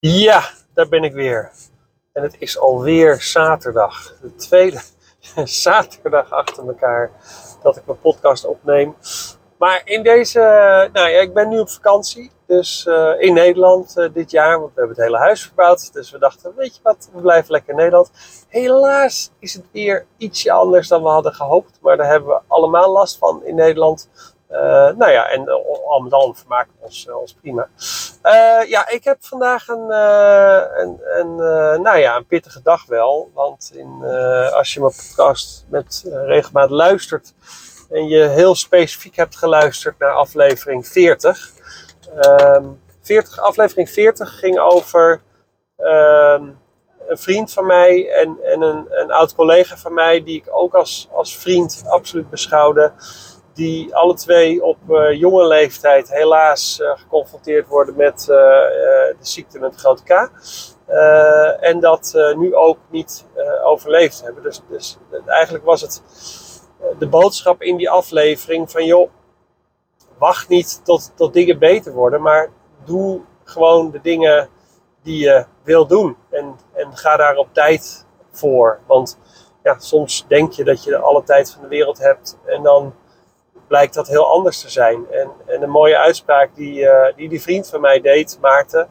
Ja, daar ben ik weer. En het is alweer zaterdag. De tweede zaterdag achter elkaar dat ik mijn podcast opneem. Maar in deze, nou ja, ik ben nu op vakantie. Dus uh, in Nederland uh, dit jaar, want we hebben het hele huis verbouwd. Dus we dachten, weet je wat, we blijven lekker in Nederland. Helaas is het weer ietsje anders dan we hadden gehoopt. Maar daar hebben we allemaal last van in Nederland. Uh, nou ja, en al met al vermaken we ons, prima. ja, ik heb vandaag een, een, een nou ja, een pittige dag wel. Want in, als je mijn podcast met regelmaat luistert en je heel specifiek hebt geluisterd naar aflevering 40. Um, 40 aflevering 40 ging over um, een vriend van mij en, en een, een oud collega van mij, die ik ook als, als vriend absoluut beschouwde. Die alle twee op uh, jonge leeftijd helaas uh, geconfronteerd worden met uh, de ziekte met grote K. en dat nu ook niet overleefd hebben. Dus, dus eigenlijk was het de boodschap in die aflevering van joh, wacht niet tot, tot dingen beter worden, maar doe gewoon de dingen die je wil doen. En, en ga daar op tijd voor. Want ja, soms denk je dat je alle tijd van de wereld hebt en dan blijkt dat heel anders te zijn. En, en een mooie uitspraak die, uh, die die vriend van mij deed, maakte,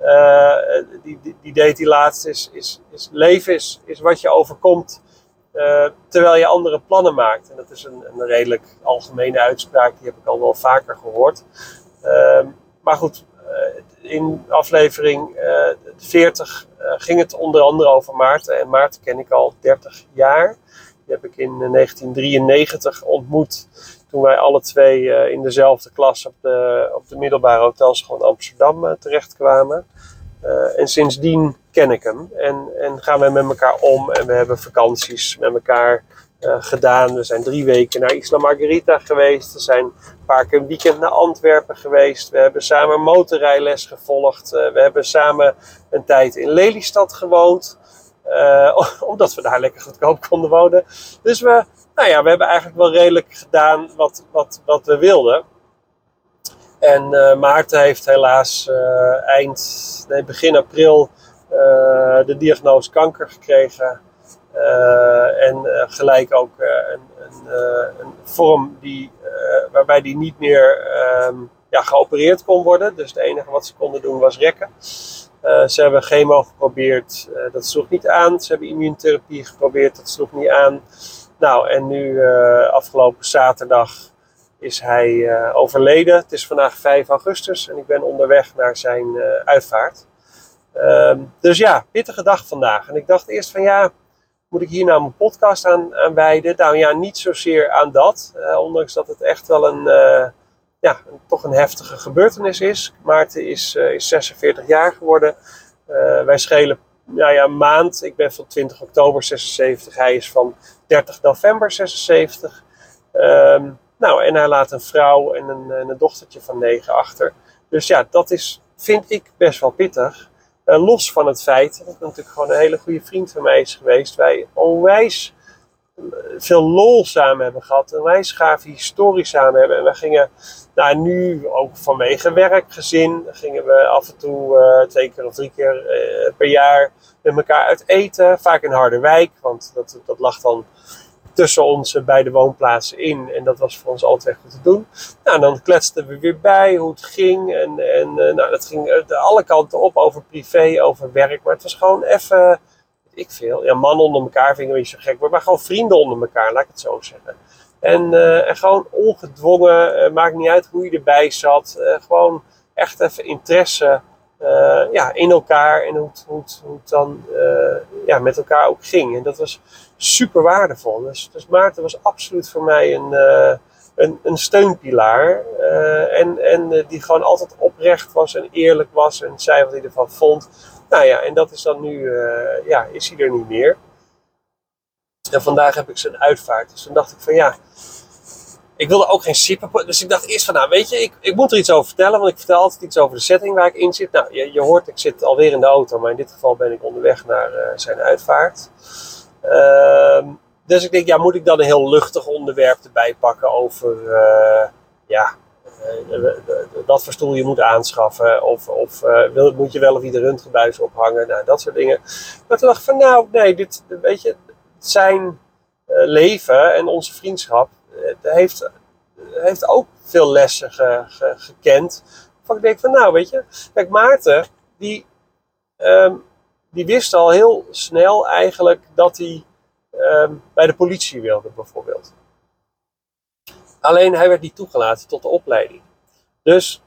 uh, die, die, die, deed die laatst, is, is, is leven is, is wat je overkomt uh, terwijl je andere plannen maakt. En dat is een, een, redelijk algemene uitspraak, die heb ik al wel vaker gehoord. Uh, maar goed, in aflevering 40 ging het onder andere over Maarten. En Maarten ken ik al 30 jaar. Die heb ik in 1993 ontmoet. Toen wij alle twee in dezelfde klas op de, op de middelbare hotelschool in Amsterdam terechtkwamen. Uh, en sindsdien ken ik hem en, en gaan we met elkaar om en we hebben vakanties met elkaar gedaan. We zijn drie weken naar Isla Margarita geweest. We zijn een paar keer een weekend naar Antwerpen geweest. We hebben samen motorrijles gevolgd. We hebben samen een tijd in Lelystad gewoond. omdat we daar lekker goedkoop konden wonen. Dus we, nou ja, we hebben eigenlijk wel redelijk gedaan wat, wat, wat we wilden. En uh, Maarten heeft helaas uh, eind, nee, begin april uh, de diagnose kanker gekregen. en gelijk ook een, een, een, vorm die, waarbij die niet meer um, ja, geopereerd kon worden. Dus het enige wat ze konden doen was rekken. ze hebben chemo geprobeerd, dat sloeg niet aan. Ze hebben immuuntherapie geprobeerd, dat sloeg niet aan. Nou, en nu afgelopen zaterdag is hij uh, overleden. Het is vandaag 5 augustus en ik ben onderweg naar zijn uh, uitvaart. Uh, dus ja, pittige dag vandaag. En ik dacht eerst van ja, moet ik hier nou mijn podcast aan, aan wijden? Nou ja, niet zozeer aan dat. Ondanks dat het echt wel een, ja, toch een heftige gebeurtenis is. Maarten is, is 46 jaar geworden. wij schelen nou ja, maand. Ik ben van 20 oktober 76. Hij is van 30 november 76. Um, nou, en hij laat een vrouw en een, een dochtertje van negen achter. Dus ja, dat is, vind ik best wel pittig. Uh, los van het feit dat het natuurlijk gewoon een hele goede vriend van mij is geweest. Wij onwijs eh, veel lol samen hebben gehad. Een onwijs gave historie samen hebben. En we gingen, nou nu ook vanwege werk, gezin, gingen we af en toe uh, twee keer of drie keer uh, per jaar met elkaar uit eten. Vaak in Harderwijk, want dat, dat lag dan tussen onze beide woonplaatsen in. En dat was voor ons altijd goed te doen. Nou, dan kletsten we weer bij hoe het ging. En, en uh, nou, dat ging uh, alle kanten op over privé, over werk. Maar het was gewoon even, ik veel. Ja, mannen onder elkaar vingen niet zo gek. Maar gewoon vrienden onder elkaar, laat ik het zo zeggen. En, uh, en gewoon ongedwongen, maakt niet uit hoe je erbij zat. gewoon echt even interesse ja, in elkaar en hoe het, hoe hoe dan ja, met elkaar ook ging. En dat was super waardevol. Dus, dus Maarten was absoluut voor mij een, een, een steunpilaar. en en die gewoon altijd oprecht was en eerlijk was en zei wat hij ervan vond. Nou ja, en dat is dan nu, ja, is hij er niet meer. En vandaag heb ik zijn uitvaart. Dus toen dacht ik van ja, ik wilde ook geen sippen. Dus ik dacht eerst van, nou weet je, ik, ik moet er iets over vertellen. Want ik vertel altijd iets over de setting waar ik in zit. Nou, je, je hoort, ik zit alweer in de auto. Maar in dit geval ben ik onderweg naar uh, zijn uitvaart. Uh, dus ik denk, ja, moet ik dan een heel luchtig onderwerp erbij pakken over, uh, ja, wat voor stoel je moet aanschaffen. Of, of wil, moet je wel of niet de röntgenbuis ophangen. Nou, dat soort dingen. Maar toen dacht ik van nou, nee, dit, weet je, zijn leven en onze vriendschap heeft, heeft ook veel lessen gekend. Van ik denk van nou, weet je, kijk Maarten, die, um, die wist al heel snel eigenlijk dat hij um, bij de politie wilde bijvoorbeeld. Alleen hij werd niet toegelaten tot de opleiding. Dus,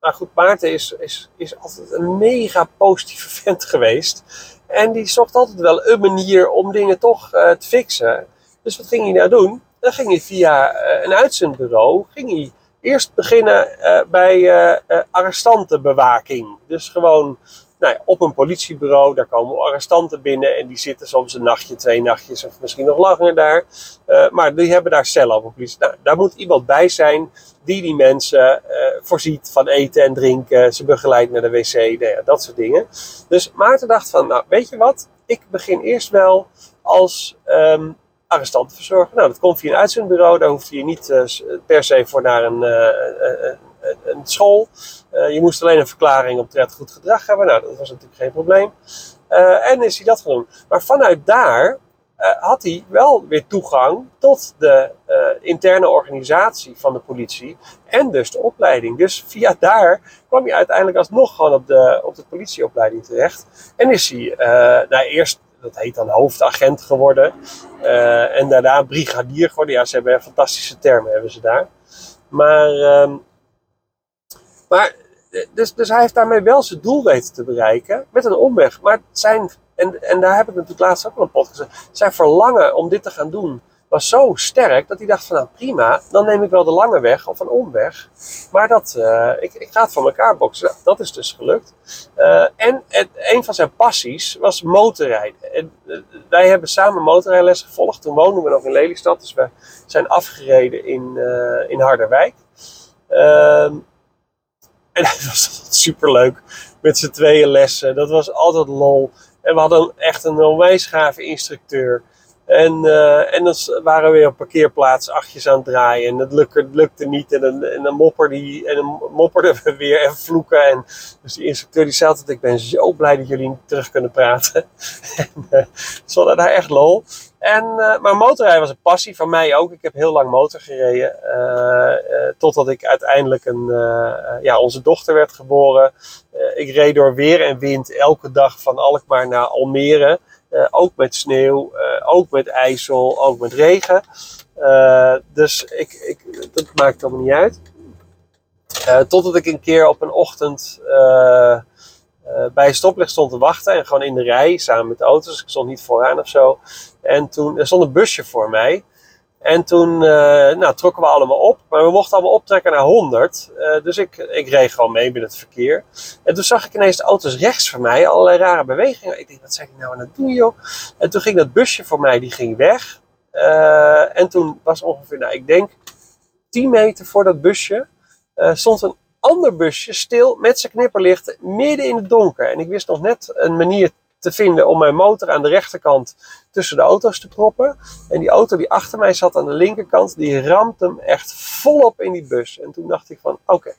nou goed, Maarten is, is, is altijd een mega positieve vent geweest. En die zocht altijd wel een manier om dingen toch uh, te fixen. Dus wat ging hij nou doen? Dan ging hij via uh, een uitzendbureau, ging hij eerst beginnen uh, bij arrestantenbewaking. Dus gewoon nou op een politiebureau, daar komen arrestanten binnen en die zitten soms een nachtje, twee nachtjes of misschien nog langer daar. Uh, maar die hebben daar cellen op een politie. Nou, daar moet iemand bij zijn die die mensen uh, voorziet van eten en drinken, ze begeleidt naar de wc, nou ja, dat soort dingen. Dus Maarten dacht van, nou weet je wat, ik begin eerst wel als um, arrestantenverzorger. Nou, dat komt via een uitzendbureau, daar hoef je niet uh, per se voor naar een een school. Uh, je moest alleen een verklaring omtrent goed gedrag hebben. Nou, dat was natuurlijk geen probleem. Uh, en is hij dat gedaan. Maar vanuit daar uh, had hij wel weer toegang tot de interne organisatie van de politie. En dus de opleiding. Dus via daar kwam hij uiteindelijk alsnog gewoon op de, op de politieopleiding terecht. En is hij nou, eerst dat heet dan hoofdagent geworden. Uh, en daarna brigadier geworden. Ja, ze hebben fantastische termen hebben ze daar. Maar uh, maar, dus, dus hij heeft daarmee wel zijn doel weten te bereiken met een omweg. Maar zijn, en, en daar heb ik natuurlijk laatst ook al een podcast gezegd, zijn verlangen om dit te gaan doen was zo sterk dat hij dacht van nou prima, dan neem ik wel de lange weg of een omweg. Maar dat, uh, ik, ik ga het van elkaar boksen. Dat is dus gelukt. Uh, en een van zijn passies was motorrijden. En, wij hebben samen motorrijles gevolgd. Toen woonden we nog in Lelystad, dus we zijn afgereden in, in Harderwijk. En dat was super leuk. Met z'n tweeën lessen. Dat was altijd lol. En we hadden echt een onwijs gave instructeur. En, uh, en dan waren we weer op parkeerplaats achtjes aan het draaien. En dat lukte, lukte niet. En dan, en dan, mopperde, die, en dan mopperden we weer en vloeken. En dus die instructeur die zei altijd, ik ben zo blij dat jullie terug kunnen praten. en uh, ze hadden daar echt lol. En, uh, maar motorrijden was een passie van mij ook. Ik heb heel lang motor gereden. totdat ik uiteindelijk een, ja, onze dochter werd geboren. ik reed door weer en wind elke dag van Alkmaar naar Almere. Uh, ook met sneeuw, uh, ook met ijzel, ook met regen. Uh, dus ik, ik, dat maakt allemaal niet uit. totdat ik een keer op een ochtend bij een stoplicht stond te wachten. En gewoon in de rij samen met de auto's. Ik stond niet vooraan of zo. En toen er stond een busje voor mij. En toen uh, nou, trokken we allemaal op. Maar we mochten allemaal optrekken naar 100. Uh, dus ik, ik reed gewoon mee met het verkeer. En toen zag ik ineens de auto's rechts van mij. Allerlei rare bewegingen. Ik dacht, wat zijn die nou aan het doen, joh? En toen ging dat busje voor mij, die ging weg. Uh, en toen was ongeveer, nou, ik denk 10 meter voor dat busje. stond een ander busje stil met zijn knipperlichten midden in het donker. En ik wist nog net een manier te vinden om mijn motor aan de rechterkant tussen de auto's te proppen. En die auto die achter mij zat aan de linkerkant, die ramt hem echt volop in die bus. En toen dacht ik van, oké,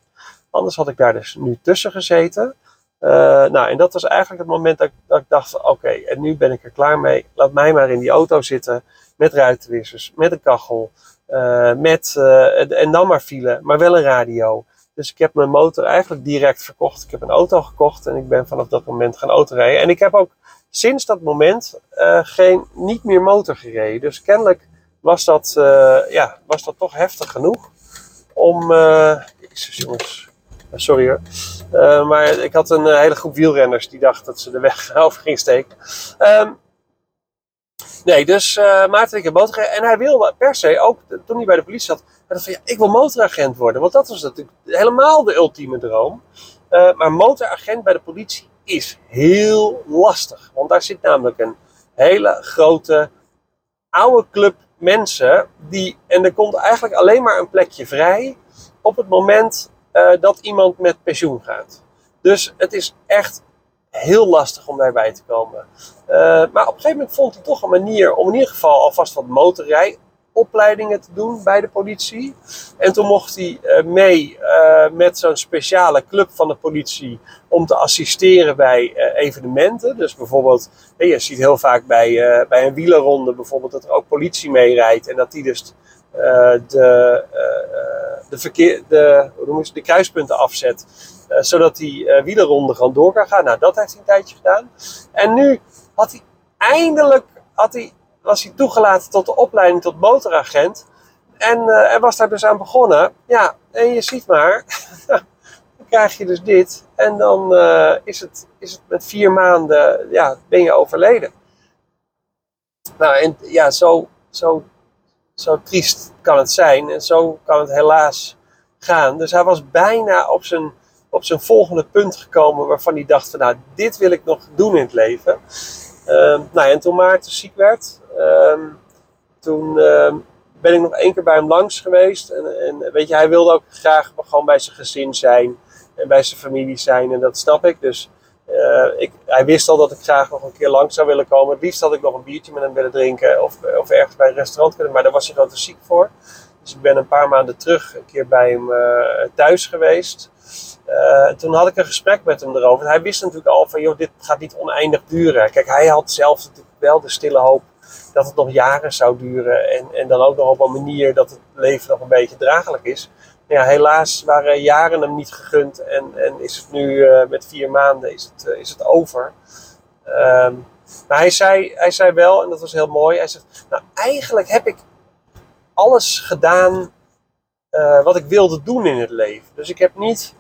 anders had ik daar dus nu tussen gezeten. Uh, nou, en dat was eigenlijk het moment dat ik, dat ik dacht oké, en nu ben ik er klaar mee. Laat mij maar in die auto zitten met ruitenwissers, met een kachel, uh, met, uh, en dan maar file, maar wel een radio. Dus ik heb mijn motor eigenlijk direct verkocht. Ik heb een auto gekocht en ik ben vanaf dat moment gaan autorijden. En ik heb ook sinds dat moment uh, geen, niet meer motor gereden. Dus kennelijk was dat, uh, ja, was dat toch heftig genoeg om. Uh, Jezus, jongens. Sorry hoor. maar ik had een hele groep wielrenners die dachten dat ze de weg over ging steken. Um, Nee, dus uh, Maarten ik heb motor En hij wilde per se ook, toen hij bij de politie zat, hij van ja, ik wil motoragent worden. Want dat was natuurlijk helemaal de ultieme droom. Uh, maar motoragent bij de politie is heel lastig. Want daar zit namelijk een hele grote oude club mensen. Die, en er komt eigenlijk alleen maar een plekje vrij op het moment uh, dat iemand met pensioen gaat. Dus het is echt heel lastig om daarbij te komen. Uh, maar op een gegeven moment vond hij toch een manier om in ieder geval alvast wat motorrij opleidingen te doen bij de politie. En toen mocht hij uh, mee uh, met zo'n speciale club van de politie om te assisteren bij evenementen. Dus bijvoorbeeld, je ziet heel vaak bij, bij een wielerronde bijvoorbeeld dat er ook politie meerijdt. En dat die dus de, de, verkeer, de, hoe je, de kruispunten afzet. Zodat die wielerronde gewoon door kan gaan. Nou, dat heeft hij een tijdje gedaan. En nu had hij eindelijk had hij, was hij toegelaten tot de opleiding tot motoragent. En, uh, en was daar dus aan begonnen. Ja, en je ziet maar, dan krijg je dus dit. En dan uh, is, het, is het met vier maanden, ja, ben je overleden. Nou, en ja, zo, zo, zo triest kan het zijn. En zo kan het helaas gaan. Dus hij was bijna op zijn, op zijn volgende punt gekomen waarvan hij dacht van, nou, dit wil ik nog doen in het leven. Uh, nou, en toen Maarten ziek werd, uh, toen uh, ben ik nog één keer bij hem langs geweest. En, en, weet je, hij wilde ook graag gewoon bij zijn gezin zijn en bij zijn familie zijn. En dat snap ik. Dus uh, ik, hij wist al dat ik graag nog een keer langs zou willen komen. Het liefst had ik nog een biertje met hem willen drinken of, of ergens bij een restaurant kunnen. Maar daar was hij gewoon te ziek voor. Dus ik ben een paar maanden terug een keer bij hem uh, thuis geweest. Uh, toen had ik een gesprek met hem erover. Hij wist natuurlijk al van, joh, dit gaat niet oneindig duren. Kijk, hij had zelf natuurlijk wel de stille hoop dat het nog jaren zou duren. En, en dan ook nog op een manier dat het leven nog een beetje draaglijk is. Ja, helaas waren jaren hem niet gegund. En, en is het nu uh, met vier maanden is het, uh, is het over. Um, maar hij zei, hij zei wel, en dat was heel mooi. Hij zegt, nou eigenlijk heb ik alles gedaan wat ik wilde doen in het leven. Dus ik heb niet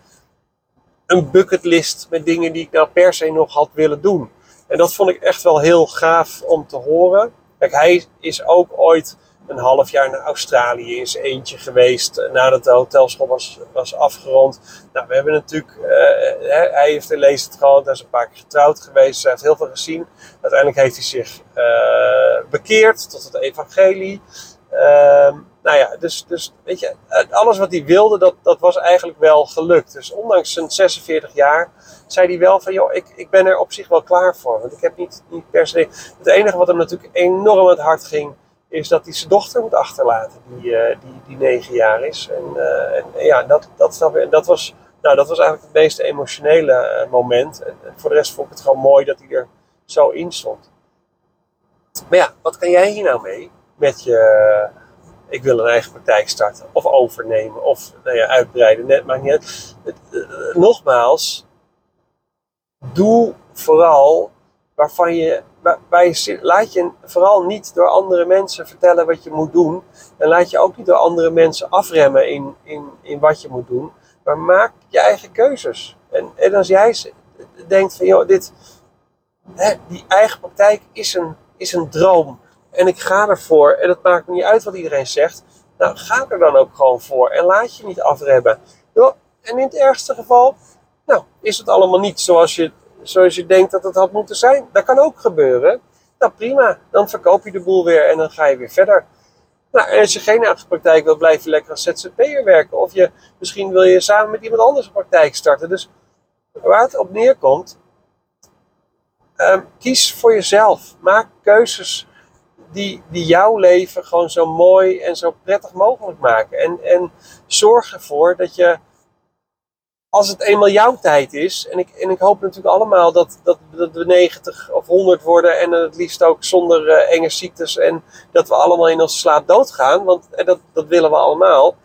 een bucketlist met dingen die ik nou per se nog had willen doen. En dat vond ik echt wel heel gaaf om te horen. Kijk, hij is ook ooit een half jaar naar Australië in zijn eentje geweest eh, nadat de hotelschool was, was afgerond. Nou, we hebben natuurlijk, uh, hij heeft een lezen gehad, hij is een paar keer getrouwd geweest, hij heeft heel veel gezien. Uiteindelijk heeft hij zich uh, bekeerd tot het evangelie. Uh, nou ja, dus, dus weet je, alles wat hij wilde, dat, dat was eigenlijk wel gelukt. Dus ondanks zijn 46 jaar zei hij wel van, joh, ik, ik ben er op zich wel klaar voor. Want ik heb niet, niet per se... Het enige wat hem natuurlijk enorm aan het hart ging, is dat hij zijn dochter moet achterlaten, die, uh, die, die negen jaar is. En, uh, en ja, dat, dat, dat, was, nou, dat was eigenlijk het meest emotionele uh, moment. En, en, voor de rest vond ik het gewoon mooi dat hij er zo in stond. Maar ja, wat kan jij hier nou mee met je ik wil een eigen praktijk starten of overnemen of nou ja, uitbreiden, net maakt niet. Uh, nogmaals, doe vooral waarvan je, waar je, laat je vooral niet door andere mensen vertellen wat je moet doen. En laat je ook niet door andere mensen afremmen in, in, in wat je moet doen. Maar maak je eigen keuzes. En, en als jij denkt van, joh, dit, die eigen praktijk is een, is een droom en ik ga ervoor en het maakt me niet uit wat iedereen zegt. Nou, ga er dan ook gewoon voor en laat je niet afremmen. En in het ergste geval, nou, is het allemaal niet zoals je, zoals je denkt dat het had moeten zijn. Dat kan ook gebeuren. Nou, prima. Dan verkoop je de boel weer en dan ga je weer verder. Nou, en als je geen praktijk wil, blijf je lekker als ZZP'er werken. Of je, misschien wil je samen met iemand anders een praktijk starten. Dus waar het op neerkomt, um, kies voor jezelf. Maak keuzes die, die jouw leven gewoon zo mooi en zo prettig mogelijk maken. En, en zorg ervoor dat je, als het eenmaal jouw tijd is, en ik, en ik hoop natuurlijk allemaal dat, dat, dat we 90 of 100 worden en het liefst ook zonder uh, enge ziektes en dat we allemaal in onze slaap doodgaan, want en dat, dat willen we allemaal.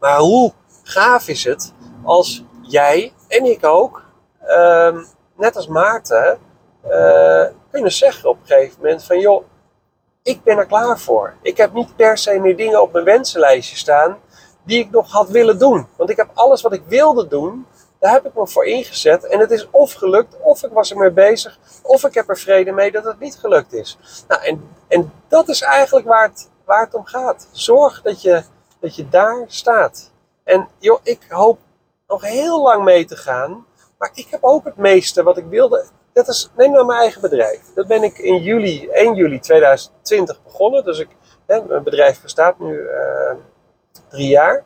Maar hoe gaaf is het als jij en ik ook, um, net als Maarten, uh, kunnen zeggen op een gegeven moment van joh, ik ben er klaar voor. Ik heb niet per se meer dingen op mijn wensenlijstje staan die ik nog had willen doen. Want ik heb alles wat ik wilde doen, daar heb ik me voor ingezet. En het is of gelukt, of ik was er mee bezig, of ik heb er vrede mee dat het niet gelukt is. Nou, en, en dat is eigenlijk waar het, waar het om gaat. Zorg dat je, dat je daar staat. En joh, ik hoop nog heel lang mee te gaan. Maar ik heb ook het meeste wat ik wilde dat is, neem nou mijn eigen bedrijf. Dat ben ik in juli, 1 juli 2020 begonnen. Dus ik, hè, mijn bedrijf bestaat nu uh, drie jaar.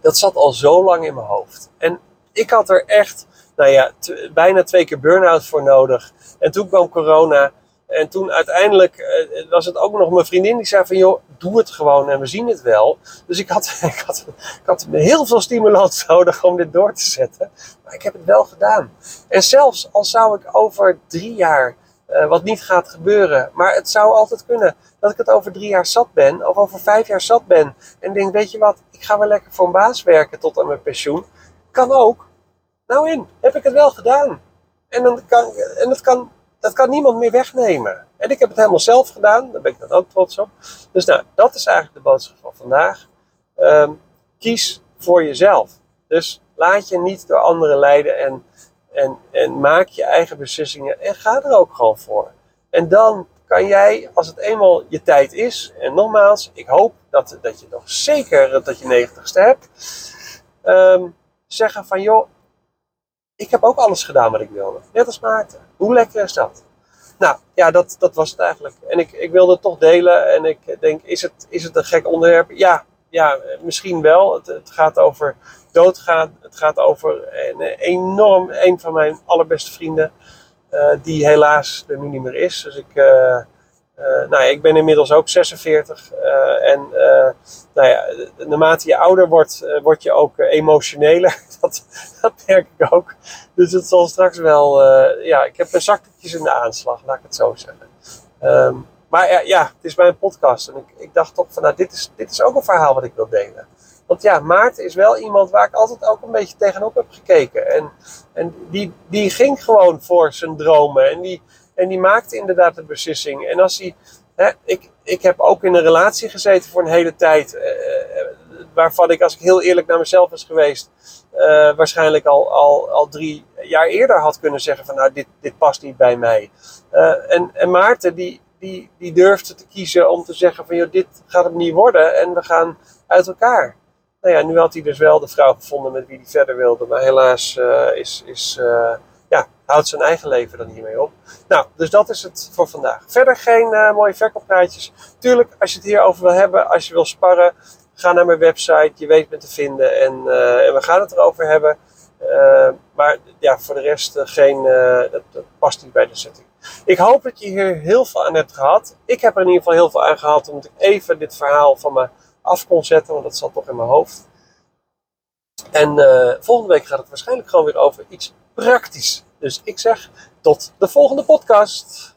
Dat zat al zo lang in mijn hoofd. En ik had er echt, nou ja, bijna twee keer burn-out voor nodig. En toen kwam corona. En toen uiteindelijk uh, was het ook nog mijn vriendin die zei van joh, doe het gewoon en we zien het wel. Dus ik had, ik had, ik had heel veel stimulans nodig om dit door te zetten. Maar ik heb het wel gedaan. En zelfs al zou ik over drie jaar, uh, wat niet gaat gebeuren, maar het zou altijd kunnen dat ik het over drie jaar zat ben, of over vijf jaar zat ben. En denk, weet je wat, ik ga wel lekker voor een baas werken tot aan mijn pensioen. Kan ook. Nou in, heb ik het wel gedaan. En, dan kan, en dat, kan, dat kan niemand meer wegnemen. En ik heb het helemaal zelf gedaan, daar ben ik dan ook trots op. Dus nou, dat is eigenlijk de boodschap van vandaag. Um, kies voor jezelf. Dus laat je niet door anderen leiden en, en, en maak je eigen beslissingen en ga er ook gewoon voor. En dan kan jij, als het eenmaal je tijd is, en nogmaals, ik hoop dat, dat je nog zeker dat je negentigste hebt, um, zeggen van joh, ik heb ook alles gedaan wat ik wilde. Net als Maarten. Hoe lekker is dat? Nou, ja, dat, dat was het eigenlijk. En ik, ik wilde het toch delen. En ik denk, is het, is het een gek onderwerp? Ja, ja misschien wel. Het, het gaat over doodgaan. Het gaat over een enorm, een van mijn allerbeste vrienden. Uh, die helaas er nu niet meer is. Dus ik, uh, uh, nou ja, ik ben inmiddels ook 46. en nou ja, naarmate je ouder wordt, word je ook emotioneler. dat, dat merk ik ook. Dus het zal straks wel. ja, ik heb mijn zakjes in de aanslag, laat ik het zo zeggen. Um, maar ja, ja, het is mijn podcast. En ik, ik dacht toch van, nou, dit is, dit is ook een verhaal wat ik wil delen. Want ja, Maarten is wel iemand waar ik altijd ook een beetje tegenop heb gekeken. En, en die, die ging gewoon voor zijn dromen. En die, en die maakte inderdaad de beslissing. En als hij. Hè, ik, ik heb ook in een relatie gezeten voor een hele tijd. Eh, eh waarvan ik, als ik heel eerlijk naar mezelf was geweest. Uh, waarschijnlijk al, al, al drie jaar eerder had kunnen zeggen: van nou, dit, dit past niet bij mij. En, en Maarten, die, die, die durfde te kiezen om te zeggen: van joh, dit gaat hem niet worden. En we gaan uit elkaar. Nou ja, nu had hij dus wel de vrouw gevonden met wie hij verder wilde. Maar helaas is, is, houdt zijn eigen leven dan hiermee op. Nou, dus dat is het voor vandaag. Verder geen uh, mooie verkooppraatjes. Tuurlijk, als je het hierover wil hebben, als je wil sparren, ga naar mijn website. Je weet me te vinden en, en we gaan het erover hebben. maar ja, voor de rest geen, dat, dat, past niet bij de setting. Ik hoop dat je hier heel veel aan hebt gehad. Ik heb er in ieder geval heel veel aan gehad, omdat ik even dit verhaal van me af kon zetten, want dat zat toch in mijn hoofd. En volgende week gaat het waarschijnlijk gewoon weer over iets praktisch. Dus ik zeg tot de volgende podcast.